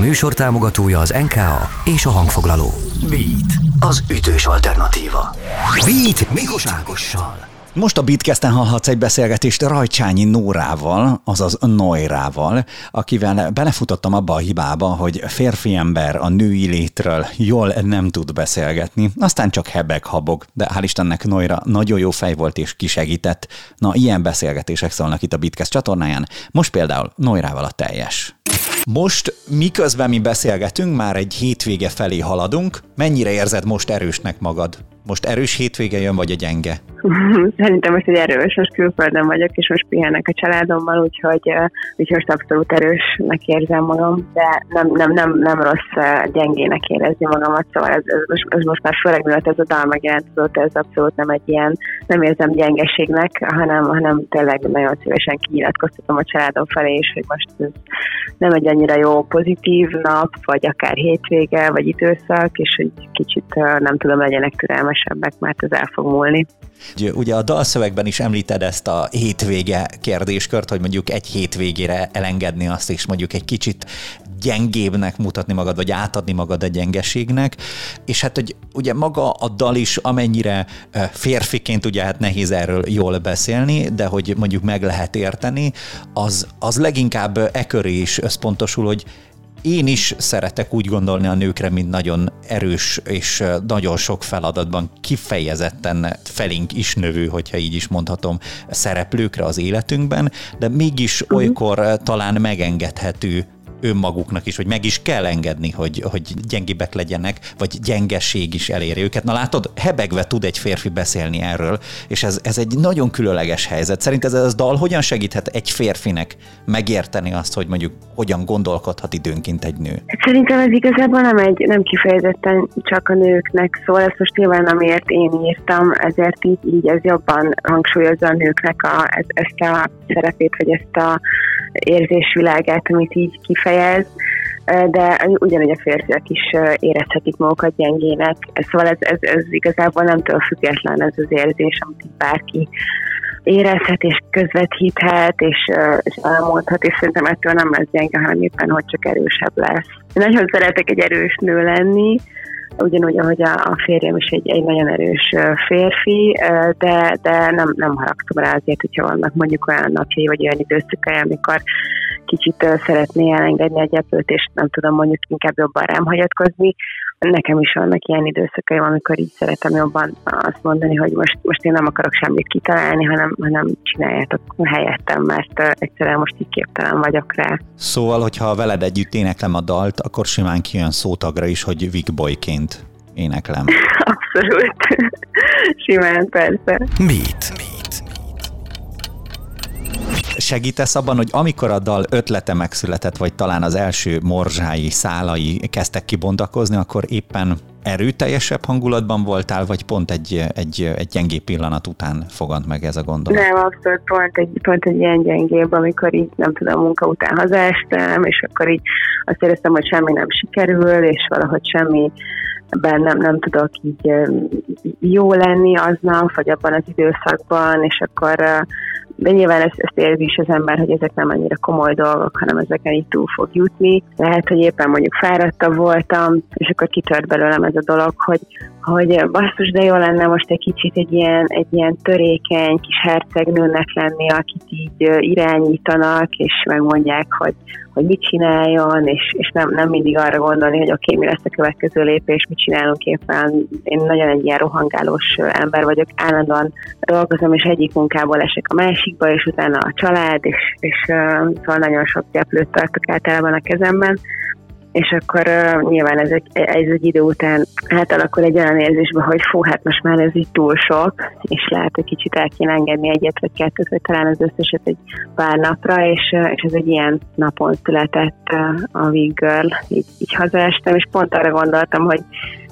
műsor támogatója az NKA és a hangfoglaló. Beat, az ütős alternatíva. Beat Mikos Ágossal. Most a Bitkesten hallhatsz egy beszélgetést Rajcsányi Nórával, azaz Noirával, akivel belefutottam abba a hibába, hogy férfi ember a női létről jól nem tud beszélgetni, aztán csak hebeg-habog, de hál' Istennek Noira nagyon jó fej volt és kisegített. Na, ilyen beszélgetések szólnak itt a Bitkest csatornáján, most például Noirával a teljes. Most miközben mi beszélgetünk, már egy hétvége felé haladunk. Mennyire érzed most erősnek magad? Most erős hétvége jön, vagy a gyenge? Szerintem most egy erős, most külföldön vagyok, és most pihenek a családommal, úgyhogy, úgyhogy most abszolút erősnek érzem magam, de nem, nem, nem, nem rossz gyengének érezni magamat, szóval ez, ez, most, ez most már főleg miatt ez a dal megjelent, ez abszolút nem egy ilyen, nem érzem gyengeségnek, hanem, hanem tényleg nagyon szívesen kinyilatkoztatom a családom felé is, hogy most ez nem egy annyira jó pozitív nap, vagy akár hétvége, vagy időszak, és hogy kicsit nem tudom, legyenek türelmesebbek, mert ez el fog múlni. Ugye a dalszövegben is említed ezt a hétvége kérdéskört, hogy mondjuk egy hétvégére elengedni azt, és mondjuk egy kicsit gyengébbnek mutatni magad, vagy átadni magad a gyengeségnek, és hát, hogy ugye maga a dal is amennyire férfiként ugye hát nehéz erről jól beszélni, de hogy mondjuk meg lehet érteni, az, az leginkább e köré is összpontosul, hogy én is szeretek úgy gondolni a nőkre, mint nagyon erős és nagyon sok feladatban kifejezetten felénk is növő, hogyha így is mondhatom, szereplőkre az életünkben, de mégis uh-huh. olykor talán megengedhető önmaguknak is, hogy meg is kell engedni, hogy, hogy gyengébbek legyenek, vagy gyengeség is eléri őket. Na látod, hebegve tud egy férfi beszélni erről, és ez, ez egy nagyon különleges helyzet. Szerint ez a dal hogyan segíthet egy férfinek megérteni azt, hogy mondjuk hogyan gondolkodhat időnként egy nő? Szerintem ez igazából nem, egy, nem kifejezetten csak a nőknek szól, ezt most nyilván amiért én írtam, ezért így, így ez jobban hangsúlyozza a nőknek a, ezt a szerepét, vagy ezt a érzésvilágát, amit így kifejez, de ugyanúgy a férfiak is érezhetik magukat gyengének. Szóval ez, ez, ez igazából nemtől független ez az érzés, amit bárki érezhet és közvetíthet, és, és elmondhat, és szerintem ettől nem lesz gyenge, hanem éppen, hogy csak erősebb lesz. Én nagyon szeretek egy erős nő lenni, ugyanúgy, ahogy a, a férjem is egy, egy nagyon erős férfi, de, de nem, nem haragszom rá azért, hogyha vannak mondjuk olyan napjai, vagy olyan időszakai, amikor kicsit szeretné elengedni a gyepőt, és nem tudom mondjuk inkább jobban rám hagyatkozni. Nekem is vannak ilyen időszakaim, amikor így szeretem jobban azt mondani, hogy most, most én nem akarok semmit kitalálni, hanem, hanem csináljátok helyettem, mert egyszerűen most így képtelen vagyok rá. Szóval, hogyha veled együtt éneklem a dalt, akkor simán kijön szótagra is, hogy Vic Boyként éneklem. Abszolút. simán, persze. Mit? Segítesz abban, hogy amikor a dal ötlete megszületett, vagy talán az első morzsái, szálai kezdtek kibontakozni, akkor éppen erőteljesebb hangulatban voltál, vagy pont egy, egy, egy gyengé pillanat után fogant meg ez a gondolat? Nem, abszolút pont egy, pont egy ilyen gyengébb, amikor így nem tudom, munka után hazástam, és akkor így azt éreztem, hogy semmi nem sikerül, és valahogy semmi bennem nem tudok így jó lenni aznap, vagy abban az időszakban, és akkor de nyilván ezt, ezt érzi is az ember, hogy ezek nem annyira komoly dolgok, hanem ezeken így túl fog jutni. Lehet, hogy éppen mondjuk fáradta voltam, és akkor kitört belőlem ez a dolog, hogy, hogy basszus, de jó lenne most egy kicsit egy ilyen, egy ilyen törékeny kis hercegnőnek lenni, akit így irányítanak, és megmondják, hogy, hogy mit csináljon, és, és nem, nem mindig arra gondolni, hogy oké, okay, mi lesz a következő lépés, mit csinálunk éppen. Én nagyon egy ilyen rohangálós ember vagyok, állandóan dolgozom, és egyik munkából esek a másikba, és utána a család, és, és szóval nagyon sok gyeplőt tartok általában a kezemben, és akkor uh, nyilván ez egy, ez egy idő után átalakul egy olyan érzésbe, hogy fú, hát most már ez így túl sok, és lehet, hogy kicsit el kéne engedni egyet vagy kettőt, vagy talán az összeset egy pár napra, és, uh, és ez egy ilyen napon született uh, a Big Girl, így, így hazaestem, és pont arra gondoltam, hogy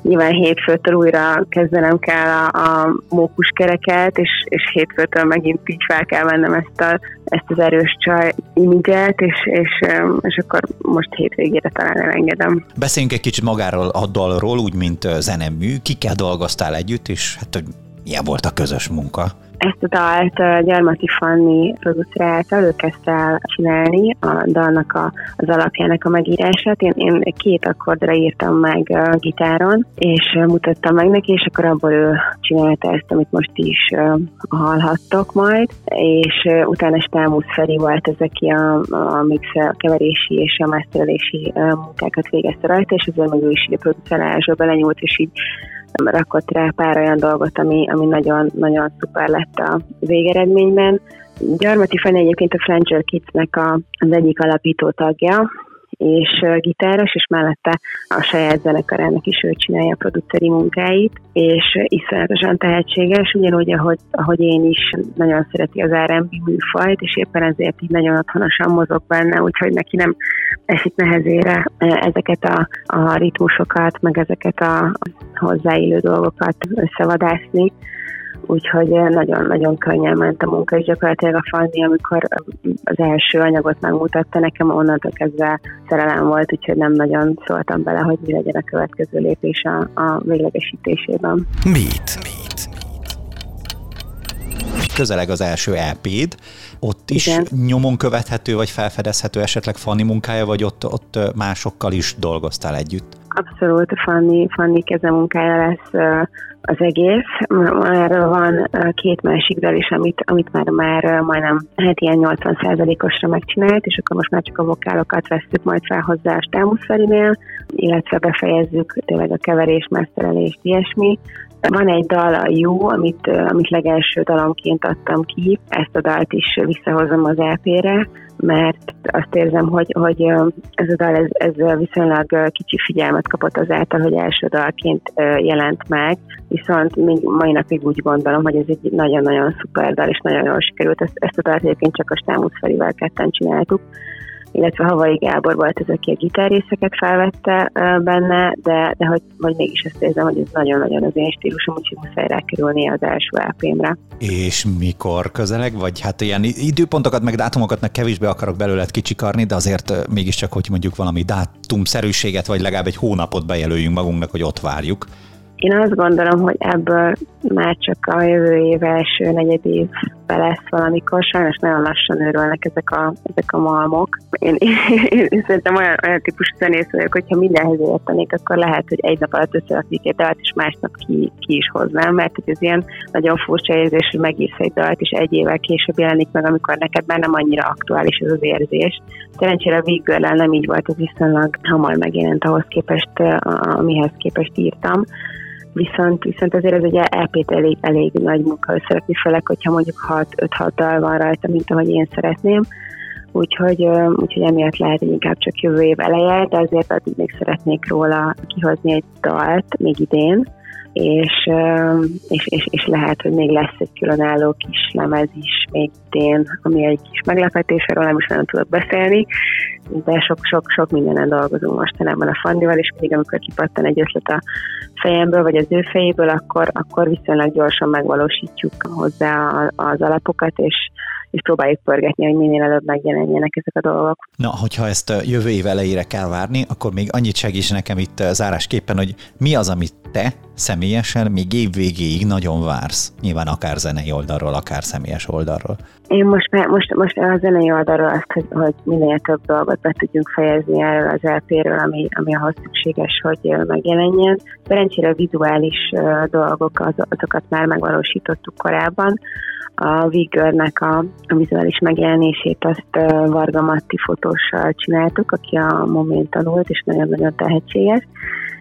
nyilván hétfőtől újra kezdenem kell a, a mókuskereket, és, és hétfőtől megint így fel kell vennem ezt, a, ezt az erős csaj imidzset, és, és, és akkor most hétvégére talán elengedem. Beszéljünk egy kicsit magáról a dalról, úgy, mint zenemű. Kikkel dolgoztál együtt, és hát hogy milyen volt a közös munka? Ezt a dalt Gyarmati Fanni producerálta, ő el csinálni a dalnak a, az alapjának a megírását. Én, én két akkordra írtam meg a gitáron, és mutattam meg neki, és akkor abból ő csinálta ezt, amit most is hallhattok majd, és utána Stámusz Feri volt ez, aki a, a mix, a keverési és a masterelési munkákat végezte rajta, és azért meg ő is a producerálásba belenyúlt, és így rakott rá pár olyan dolgot, ami, ami nagyon, nagyon szuper lett a végeredményben. Gyarmati Fene egyébként a Flanger Kids-nek a, az egyik alapító tagja, és gitáros, és mellette a saját zenekarának is ő csinálja a produceri munkáit, és iszonyatosan tehetséges, ugyanúgy, ahogy, ahogy én is nagyon szereti az R&B műfajt, és éppen ezért így nagyon otthonosan mozog benne, úgyhogy neki nem esik nehezére ezeket a, a ritmusokat, meg ezeket a hozzáillő dolgokat összevadászni úgyhogy nagyon-nagyon könnyen ment a munka, és gyakorlatilag a Fanni, amikor az első anyagot megmutatta nekem, onnantól kezdve szerelem volt, úgyhogy nem nagyon szóltam bele, hogy mi legyen a következő lépés a, a véglegesítésében. Mit? Közeleg az első EP-d, ott is Igen. nyomon követhető, vagy felfedezhető esetleg Fanni munkája, vagy ott, ott másokkal is dolgoztál együtt? Abszolút, Fanni, Fanni kezemunkája lesz az egész. Már van két másik dal is, amit, amit már, már majdnem hát ilyen 80%-osra megcsinált, és akkor most már csak a vokálokat vesztük majd fel hozzá a Stámuszferinél, illetve befejezzük tényleg a keverés, meszterelést, ilyesmi. Van egy dal, a Jó, amit, amit legelső dalomként adtam ki, ezt a dalt is visszahozom az EP-re, mert azt érzem, hogy, hogy ez a dal ez, ez viszonylag kicsi figyelmet kapott azáltal, hogy első dalként jelent meg, viszont még mai napig úgy gondolom, hogy ez egy nagyon-nagyon szuper dal, és nagyon jól sikerült. Ezt, ezt a dalt egyébként csak a Stámusz Ferivel ketten csináltuk, illetve Havai Gábor volt az, aki a gitárrészeket felvette benne, de, de hogy, hogy mégis ezt érzem, hogy ez nagyon-nagyon az én stílusom, úgyhogy muszáj rákerülni az első lp És mikor közeleg, vagy hát ilyen időpontokat, meg dátumokat meg kevésbé akarok belőled kicsikarni, de azért mégiscsak, hogy mondjuk valami dátumszerűséget, vagy legalább egy hónapot bejelöljünk magunknak, hogy ott várjuk. Én azt gondolom, hogy ebből már csak a jövő év első negyed évbe lesz valamikor. Sajnos nagyon lassan őrölnek ezek a, ezek a malmok. Én, én, én, én szerintem olyan, olyan típusú zenész vagyok, hogyha mindenhez értenék, akkor lehet, hogy egy nap alatt összeraknék egy dalt, és másnap ki, ki is hoznám, mert ez ilyen nagyon furcsa érzés, hogy megírsz egy dalt, és egy évvel később jelenik meg, amikor neked már nem annyira aktuális ez az érzés. Szerencsére a Big nem így volt, ez viszonylag hamar megjelent ahhoz képest, amihez képest írtam viszont, viszont azért ez ugye EP-t elég, elég nagy munka összerakni, főleg, hogyha mondjuk 6-5-6 dal van rajta, mint ahogy én szeretném, úgyhogy, úgyhogy emiatt lehet, hogy inkább csak jövő év eleje, de azért addig még szeretnék róla kihozni egy dalt, még idén, és, és, és, és lehet, hogy még lesz egy különálló kis lemez is még idén, ami egy kis meglepetés, arról nem is nagyon tudok beszélni, de sok-sok-sok mindenen dolgozunk mostanában a Fandival, és mindig amikor kipattan egy ötlet a fejemből, vagy az ő fejéből, akkor, akkor viszonylag gyorsan megvalósítjuk hozzá az alapokat, és és próbáljuk pörgetni, hogy minél előbb megjelenjenek ezek a dolgok. Na, hogyha ezt jövő év elejére kell várni, akkor még annyit segíts nekem itt zárásképpen, hogy mi az, amit te személyesen még év végéig nagyon vársz? Nyilván akár zenei oldalról, akár személyes oldalról. Én most, most, most a zenei oldalról azt, hogy, hogy minél több dolgot be tudjunk fejezni erről az LP-ről, ami, ami ahhoz szükséges, hogy megjelenjen. Szerencsére vizuális dolgok, az, azokat már megvalósítottuk korábban, a Vigörnek a, a vizuális megjelenését azt Varga Matti fotóssal csináltuk, aki a Moment tanult, és nagyon-nagyon tehetséges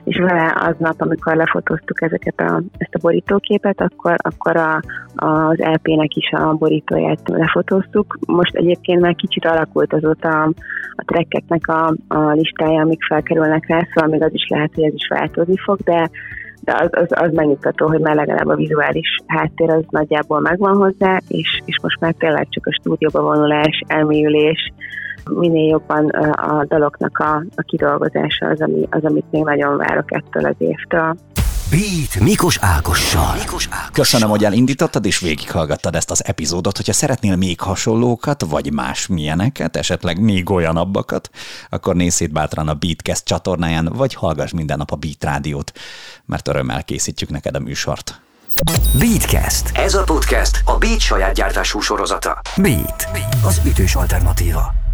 és vele aznap, amikor lefotóztuk ezeket a, ezt a borítóképet, akkor, akkor a, az LP-nek is a borítóját lefotóztuk. Most egyébként már kicsit alakult azóta a, a trekkeknek a, a listája, amik felkerülnek rá, szóval még az is lehet, hogy ez is változni fog, de de az, az, az megnyugtató, hogy már legalább a vizuális háttér az nagyjából megvan hozzá, és, és most már tényleg csak a stúdióba vonulás, elmélyülés, minél jobban a daloknak a, a kidolgozása az, ami, az, amit még nagyon várok ettől az évtől. Beat Mikos Ákossal. Mikos Ákossal. Köszönöm, hogy elindítottad és végighallgattad ezt az epizódot. Hogyha szeretnél még hasonlókat, vagy más milyeneket, esetleg még olyanabbakat, akkor nézz szét bátran a Beatcast csatornáján, vagy hallgass minden nap a Beat Rádiót, mert örömmel készítjük neked a műsort. Beatcast. Ez a podcast a Beat saját gyártású sorozata. Beat, az ütős alternatíva.